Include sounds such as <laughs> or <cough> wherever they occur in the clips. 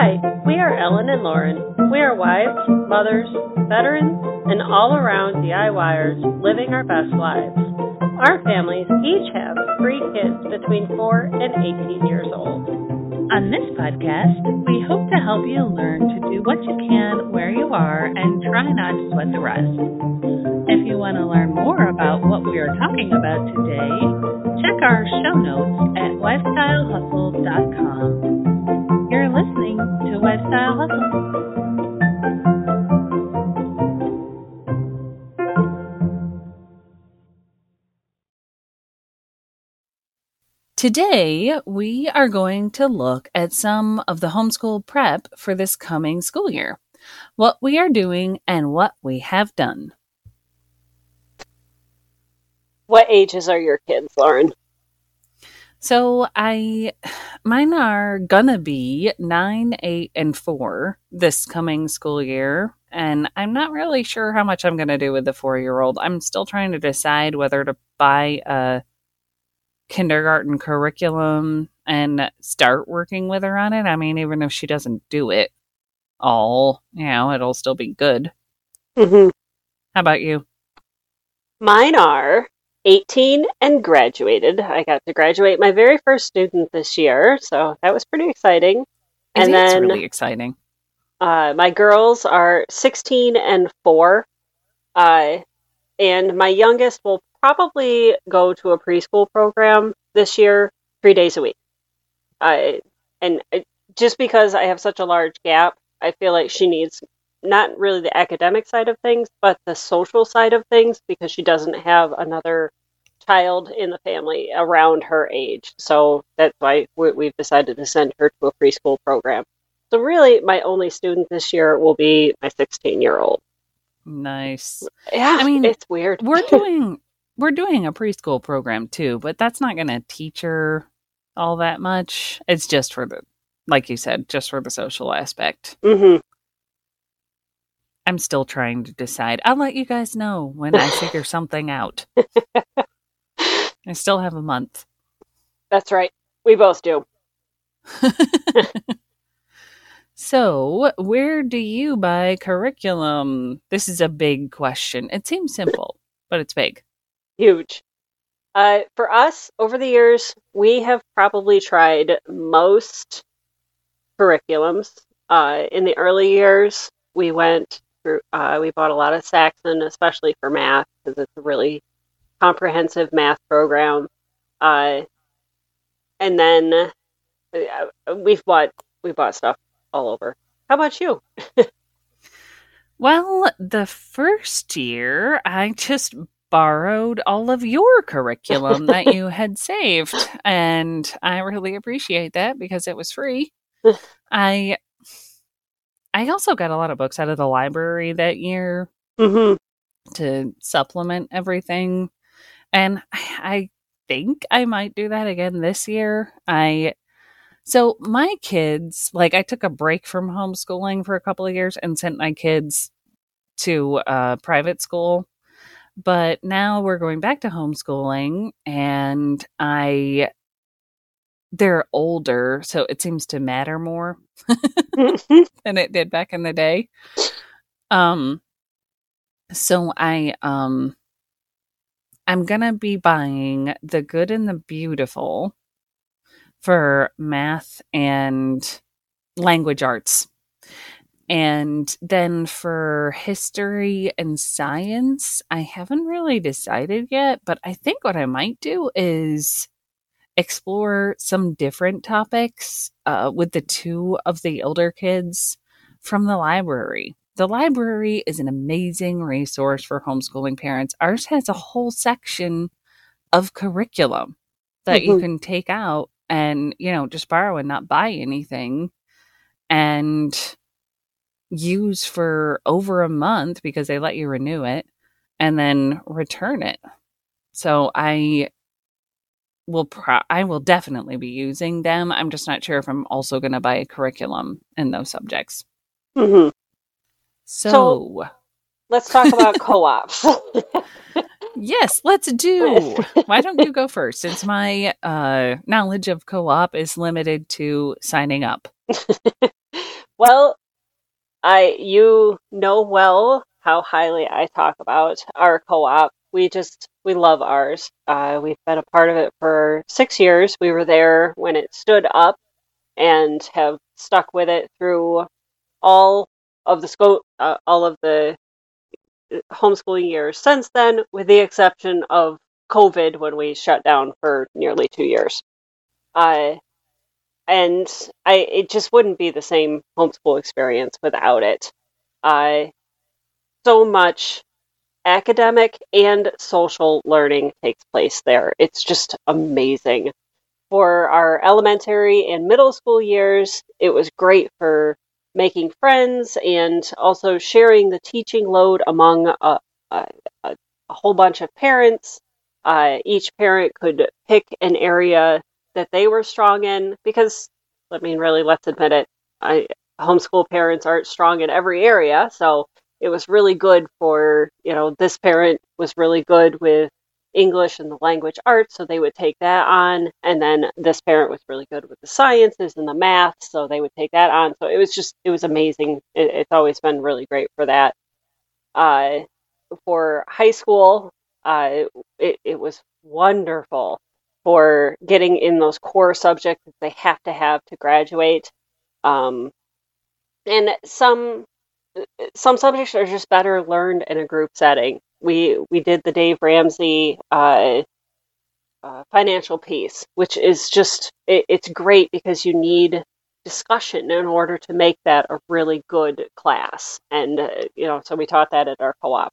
Hi, we are Ellen and Lauren. We are wives, mothers, veterans, and all around DIYers living our best lives. Our families each have three kids between 4 and 18 years old. On this podcast, we hope to help you learn to do what you can where you are and try not to sweat the rest. If you want to learn more about what we are talking about today, check our show notes at lifestylehustle.com. You're listening to Lifestyle Hustle. Today, we are going to look at some of the homeschool prep for this coming school year, what we are doing, and what we have done. What ages are your kids, Lauren? So, I, mine are gonna be nine, eight, and four this coming school year. And I'm not really sure how much I'm gonna do with the four year old. I'm still trying to decide whether to buy a kindergarten curriculum and start working with her on it. I mean, even if she doesn't do it all, you know, it'll still be good. Mm-hmm. How about you? Mine are 18 and graduated. I got to graduate my very first student this year, so that was pretty exciting. It and then really exciting. uh, my girls are 16 and 4. Uh, and my youngest will probably go to a preschool program this year, three days a week. I and just because I have such a large gap, I feel like she needs not really the academic side of things, but the social side of things because she doesn't have another child in the family around her age. So that's why we, we've decided to send her to a preschool program. So really, my only student this year will be my 16 year old. Nice. Yeah, I mean, it's weird. We're <laughs> doing we're doing a preschool program too, but that's not going to teach her all that much. It's just for the like you said, just for the social aspect. hmm I'm still trying to decide. I'll let you guys know when I figure <laughs> something out. <laughs> I still have a month. That's right. We both do. <laughs> so, where do you buy curriculum? This is a big question. It seems simple, but it's big. Huge. Uh, for us, over the years, we have probably tried most curriculums. Uh, in the early years, we went through, uh, we bought a lot of Saxon, especially for math, because it's a really comprehensive math program. Uh, and then uh, we've bought we bought stuff all over. How about you? <laughs> Well, the first year, I just borrowed all of your curriculum that you <laughs> had saved, and I really appreciate that because it was free. <laughs> I I also got a lot of books out of the library that year hmm to supplement everything. And I, I think I might do that again this year. I so my kids, like I took a break from homeschooling for a couple of years and sent my kids to uh, private school. But now we're going back to homeschooling and I they're older, so it seems to matter more <laughs> than it did back in the day. Um so I um I'm going to be buying The Good and the Beautiful for math and language arts. And then for history and science, I haven't really decided yet, but I think what I might do is explore some different topics uh, with the two of the older kids from the library. The library is an amazing resource for homeschooling parents. Ours has a whole section of curriculum that you Mhm. can take out and, you know, just borrow and not buy anything and use for over a month because they let you renew it and then return it. So I will pro- I will definitely be using them. I'm just not sure if I'm also going to buy a curriculum in those subjects. hmm So, Let's talk about <laughs> co-ops. yes, let's do. <laughs> Why don't you go first since my uh knowledge of co-op is limited to signing up. <laughs> Well, I you know well how highly I talk about our co-op. We just we love ours. Uh, we've been a part of it for six years. We were there when it stood up, and have stuck with it through all of the scope, uh, all of the uh, homeschooling years since then, with the exception of COVID when we shut down for nearly two years. Uh, and I it just wouldn't be the same homeschool experience without it. Uh, so much academic and social learning takes place there. It's just amazing. For our elementary and middle school years, it was great for making friends and also sharing the teaching load among a, a, a whole bunch of parents. Uh, each parent could pick an area that they were strong in because, I mean, really, let's admit it, I, homeschool parents aren't strong in every area. So it was really good for, you know, this parent was really good with English and the language arts, so they would take that on. And then this parent was really good with the sciences and the math, so they would take that on. So it was just, it was amazing. It, it's always been really great for that. Uh, for high school, uh, it, it was wonderful for getting in those core subjects that they have to have to graduate. Um, and some some subjects are just better learned in a group setting. We we did the Dave Ramsey uh, uh, financial piece, which is just it, it's great because you need discussion in order to make that a really good class. And uh, you know, so we taught that at our co-op,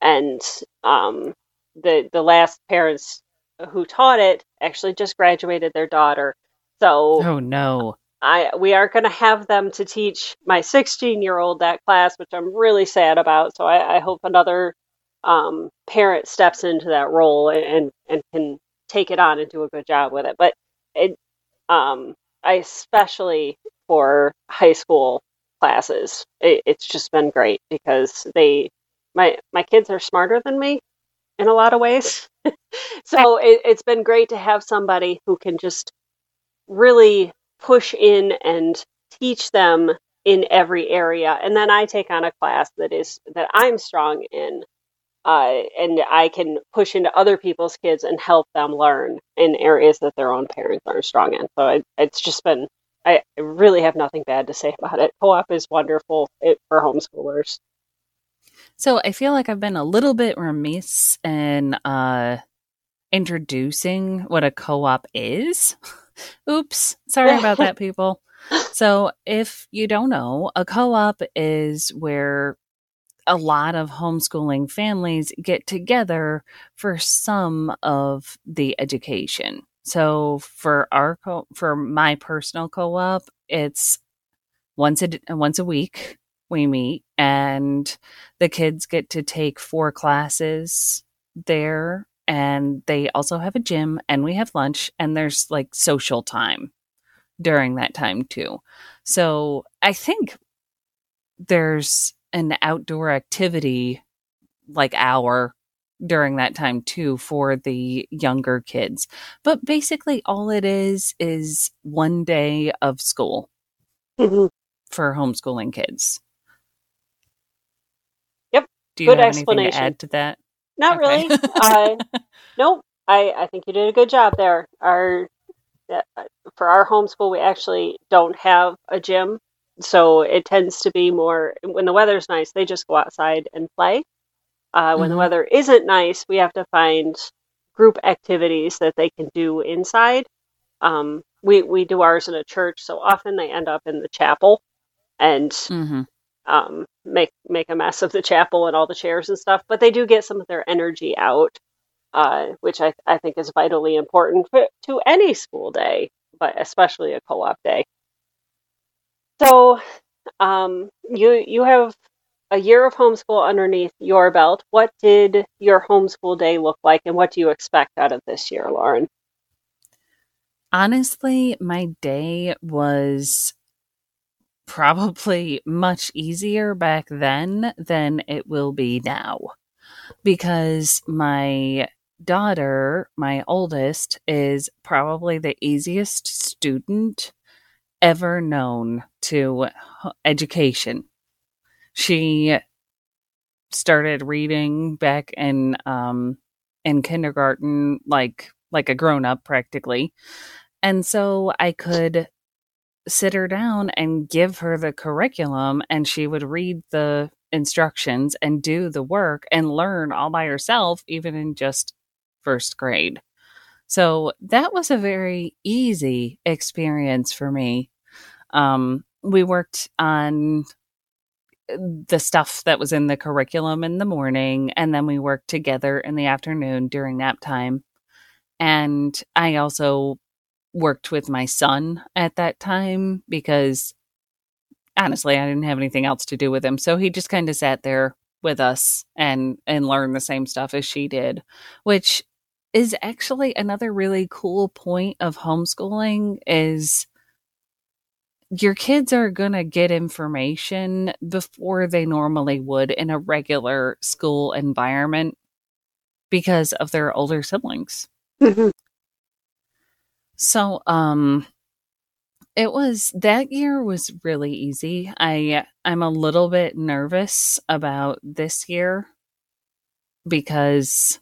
and um, the the last parents who taught it actually just graduated their daughter. So oh no. I we are going to have them to teach my 16 year old that class, which I'm really sad about. So I, I hope another um, parent steps into that role and and can take it on and do a good job with it. But it, um, I especially for high school classes, it, it's just been great because they my my kids are smarter than me in a lot of ways. <laughs> so it, it's been great to have somebody who can just really push in and teach them in every area. And then i take on a class that is that i'm strong in uh, and i can push into other people's kids and help them learn in areas that their own parents aren't strong in. So it, it's just been I, really have nothing bad to say about it. Co-op is wonderful for homeschoolers. So i feel like i've been a little bit remiss in uh, introducing what a co-op is <laughs> Oops. Sorry about that, <laughs> people. So, if you don't know, a co op is where a lot of homeschooling families get together for some of the education. So, for our co- for my personal co-op, it's once a once a week we meet and the kids get to take four classes there and they also have a gym and we have lunch and there's like social time during that time too. So I think there's an outdoor activity like hour during that time too for the younger kids. But basically all it is is one day of school mm-hmm. for homeschooling kids. Yep. Do you Good have anything to add to that? Not okay. really. uh, nope. I, I think you did a good job there. Our uh, for our homeschool, we actually don't have a gym, so it tends to be more when the weather's nice. They just go outside and play. Uh, when mm-hmm. the weather isn't nice, we have to find group activities that they can do inside. Um, we we do ours in a church, so often they end up in the chapel, and mm-hmm um, make make a mess of the chapel and all the chairs and stuff. But they do get some of their energy out, uh, which I, I think is vitally important for, to any school day, but especially a co-op day. So um, you you have a year of homeschool underneath your belt. What did your homeschool day look like, and what do you expect out of this year, Lauren? Honestly, my day was probably <laughs> much easier back then than it will be now because my daughter, my oldest, is probably the easiest student ever known to education. She started reading back in um in kindergarten like like a grown up practically. And so I could sit her down and give her the curriculum and she would read the instructions and do the work and learn all by herself even in just first grade. So that was a very easy experience for me. Um, we worked on the stuff that was in the curriculum in the morning, and then we worked together in the afternoon during nap time. And I also worked with my son at that time because honestly, I didn't have anything else to do with him. So he just kind of sat there with us and and learned the same stuff as she did, which is actually another really cool point of homeschooling is your kids are going to get information before they normally would in a regular school environment because of their older siblings. Mm-hmm. So, um, it was that year was really easy. I I'm a little bit nervous about this year because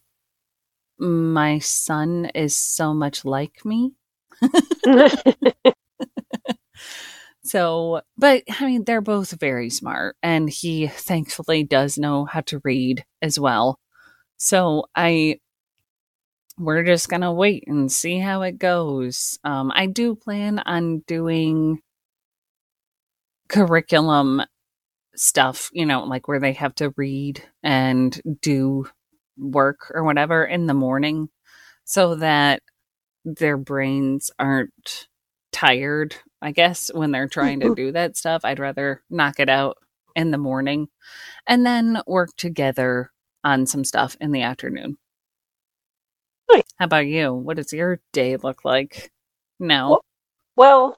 my son is so much like me. <laughs> So, but I mean, they're both very smart, and he thankfully does know how to read as well. So, I we're just gonna wait and see how it goes. Um, I do plan on doing curriculum stuff, you know, like where they have to read and do work or whatever in the morning so that their brains aren't tired I guess, when they're trying to do that stuff. I'd rather knock it out in the morning and then work together on some stuff in the afternoon. How about you? What does your day look like now? Well, well,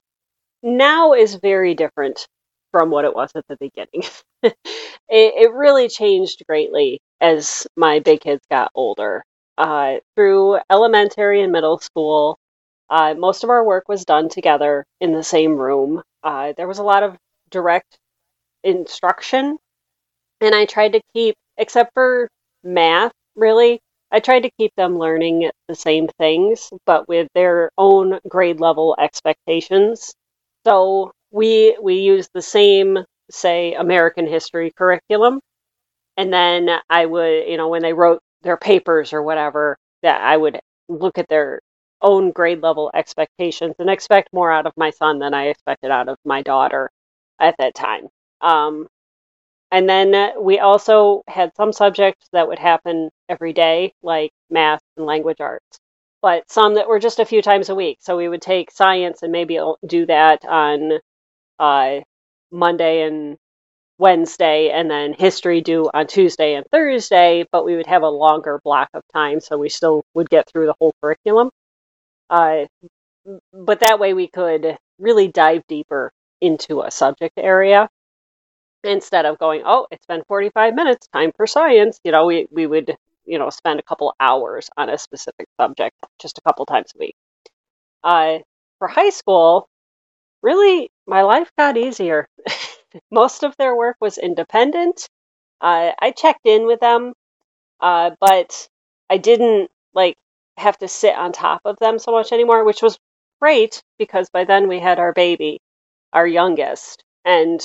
now is very different from what it was at the beginning. <laughs> it, it, really changed greatly as my big kids got older. Uh, through elementary and middle school, uh, most of our work was done together in the same room. Uh, there was a lot of direct instruction, and I tried to keep, except for math, really, I tried to keep them learning the same things, but with their own grade level expectations. So we we use the same, say, American history curriculum, and then I would, you know, when they wrote their papers or whatever, that I would look at their own grade level expectations and expect more out of my son than I expected out of my daughter at that time. Um, and then we also had some subjects that would happen every day, like math and language arts, but some that were just a few times a week. So we would take science and maybe do that on uh, Monday and Wednesday, and then history due on Tuesday and Thursday, but we would have a longer block of time so we still would get through the whole curriculum. Uh, but that way we could really dive deeper into a subject area instead of going, oh, it's been 45 minutes, time for science. You know, we, we would, you know, spend a couple hours on a specific subject just a couple times a week. Uh, for high school, really, my life got easier. <laughs> Most of their work was independent. Uh, I checked in with them, uh, but I didn't like have to sit on top of them so much anymore, which was great because by then we had our baby, our youngest, and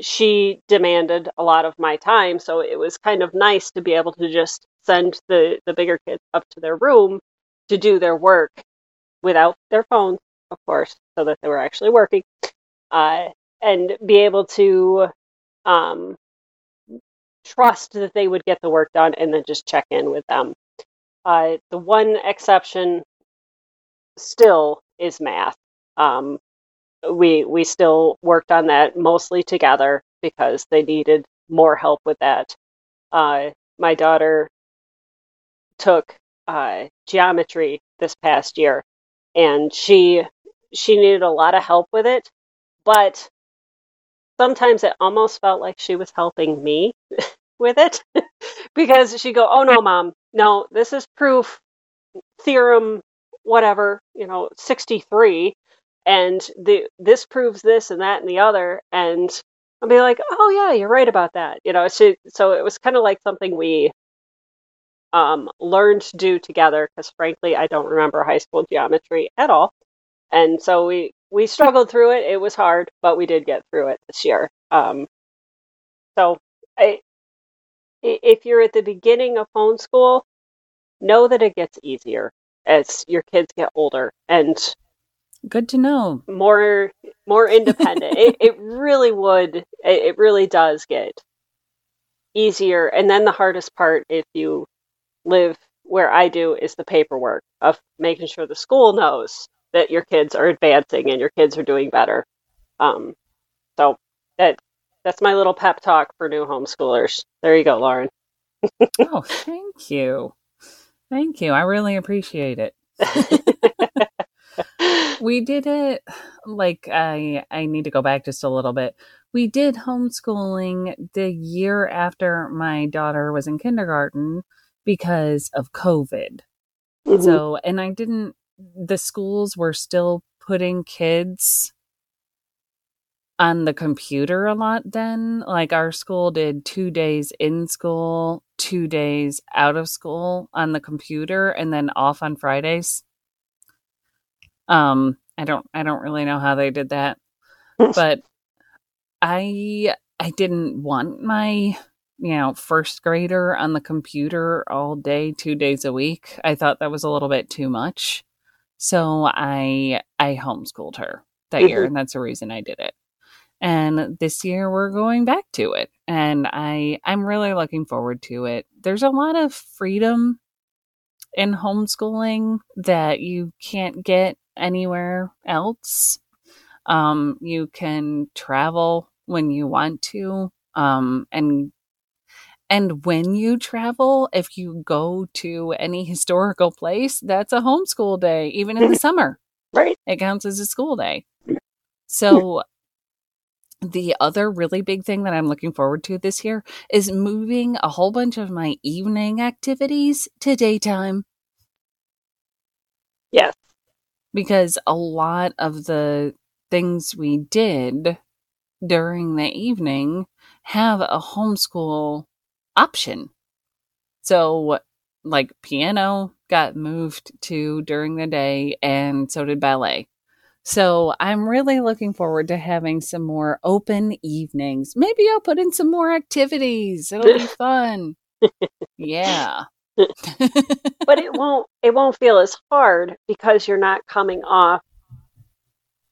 she demanded a lot of my time. So it was kind of nice to be able to just send the, the bigger kids up to their room to do their work without their phones, of course, so that they were actually working, uh, and be able to um, trust that they would get the work done and then just check in with them uh, the one exception still is math. Um, we we still worked on that mostly together because they needed more help with that. Uh, my daughter took uh, geometry this past year, and she she needed a lot of help with it, but sometimes it almost felt like she was helping me <laughs> with it <laughs> because she'd go, "Oh no, mom, no, this is proof, theorem, whatever, you know, 63. And the this proves this and that and the other and I'll be like, oh yeah, you're right about that. You know, so, so it was kind of like something we um, learned to do together because frankly, I don't remember high school geometry at all. And so we, we struggled through it. It was hard, but we did get through it this year. Um, so I, if you're at the beginning of home school, know that it gets easier as your kids get older and Good to know. more more independent. it, it really would. It, it really does get easier. And then the hardest part, if you live where I do, is the paperwork of making sure the school knows that your kids are advancing and your kids are doing better. Um, so that that's my little pep talk for new homeschoolers. There you go, Lauren. oh, thank you. Thank you. I really appreciate it. <laughs> we did it like I I need to go back just a little bit. We did homeschooling the year after my daughter was in kindergarten because of COVID. Mhm. So, and I didn't the schools were still putting kids on the computer a lot then. Like our school did 2 days in school, 2 days out of school on the computer and then off on Fridays. Um I don't I don't really know how they did that. <laughs> But I I didn't want my you know first grader on the computer all day 2 days a week. I thought that was a little bit too much. So I I homeschooled her that year Mhm. and that's the reason I did it. And this year we're going back to it and I I'm really looking forward to it. There's a lot of freedom in homeschooling that you can't get anywhere else. Um, you can travel when you want to. Um, and and when you travel, if you go to any <laughs> historical place, that's a homeschool day, even in the summer. Right. It counts as a school day. So the other really big thing that I'm looking forward to this year is moving a whole bunch of my evening activities to daytime Yes. Because a lot of the things we did during the evening have a homeschool option. So, like piano got moved to during the day, and so did ballet. So, I'm really looking forward to having some more open evenings. Maybe I'll put in some more activities. It'll be <laughs> fun. Yeah. <laughs> but it won't it won't feel as hard because you're not coming off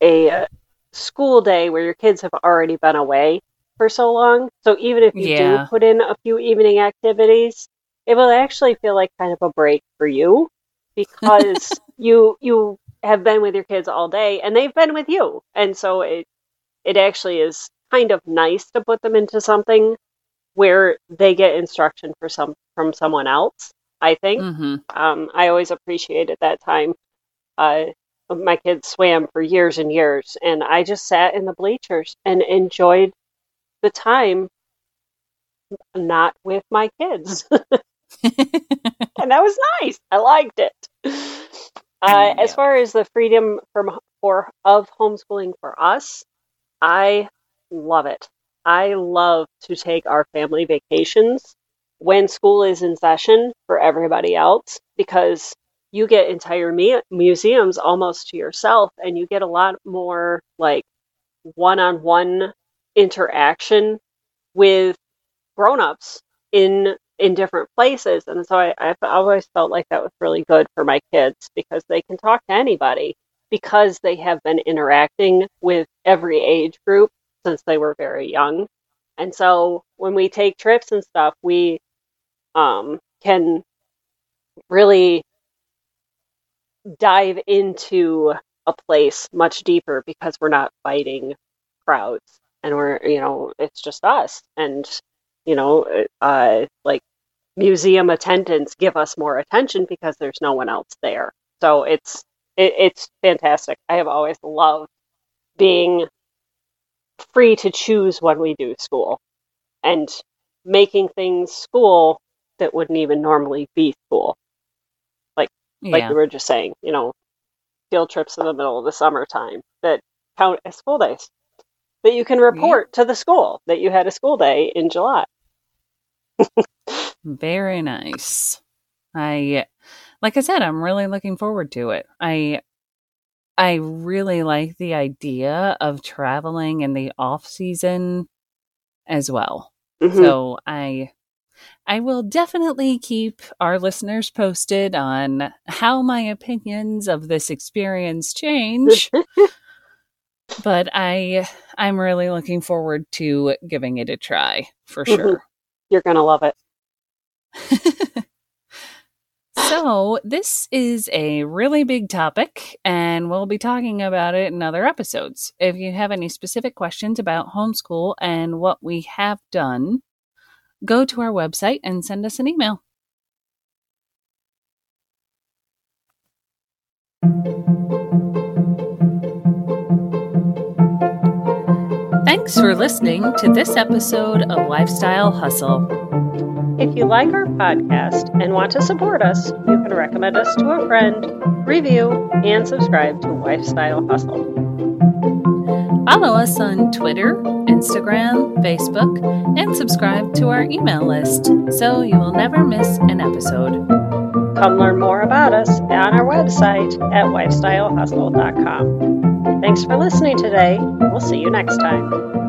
a uh, school day where your kids have already been away for so long. So even if you Yeah. do put in a few evening activities, it will actually feel like kind of a break for you because <laughs> you you have been with your kids all day and they've been with you. And so it it actually is kind of nice to put them into something where they get instruction for some from someone else, I think. hmm Um, I always appreciated that time. Uh, my kids swam for years and years, and I just sat in the bleachers and enjoyed the time not with my kids. <laughs> <laughs> and that was nice. I liked it. Uh, As far as the freedom from for of homeschooling for us, I love it. I love to take our family vacations when school is in session for everybody else because you get entire me- museums almost to yourself and you get a lot more like one-on-one interaction with grown-ups in in different places. And so I, I've always felt like that was really good for my kids because they can talk to anybody because they have been interacting with every age group since they were very young. And so when we take trips and stuff we um, can really dive into a place much deeper because we're not fighting crowds and we're you know it's just us. And you know uh like museum attendants give us more attention because there's no one else there. So it's it, it's fantastic. I have always loved being free to choose when we do school and making things school that wouldn't even normally be school like yeah. we were just saying, you know, field trips in the middle of the summertime that count as school days. That you can report to the school that you had a school day in July. Very nice. I like I said, I'm really looking forward to it. I I really like the idea of traveling in the off season as well. Mhm. So I I will definitely keep our listeners posted on how my opinions of this experience change. <laughs> but I I'm really looking forward to giving it a try for Mhm. sure. You're gonna love it. <laughs> so, this is a really big topic, and we'll be talking about it in other episodes. If you have any specific questions about homeschool and what we have done, go to our website and send us an email. Thanks for listening to this episode of Lifestyle Hustle. If you like our podcast and want to support us, you can recommend us to a friend, review, and subscribe to Lifestyle Hustle. Follow us on Twitter, Instagram, Facebook, and subscribe to our email list so you will never miss an episode. Come learn more about us on our website at lifestylehustle.com. Thanks for listening today. We'll see you next time.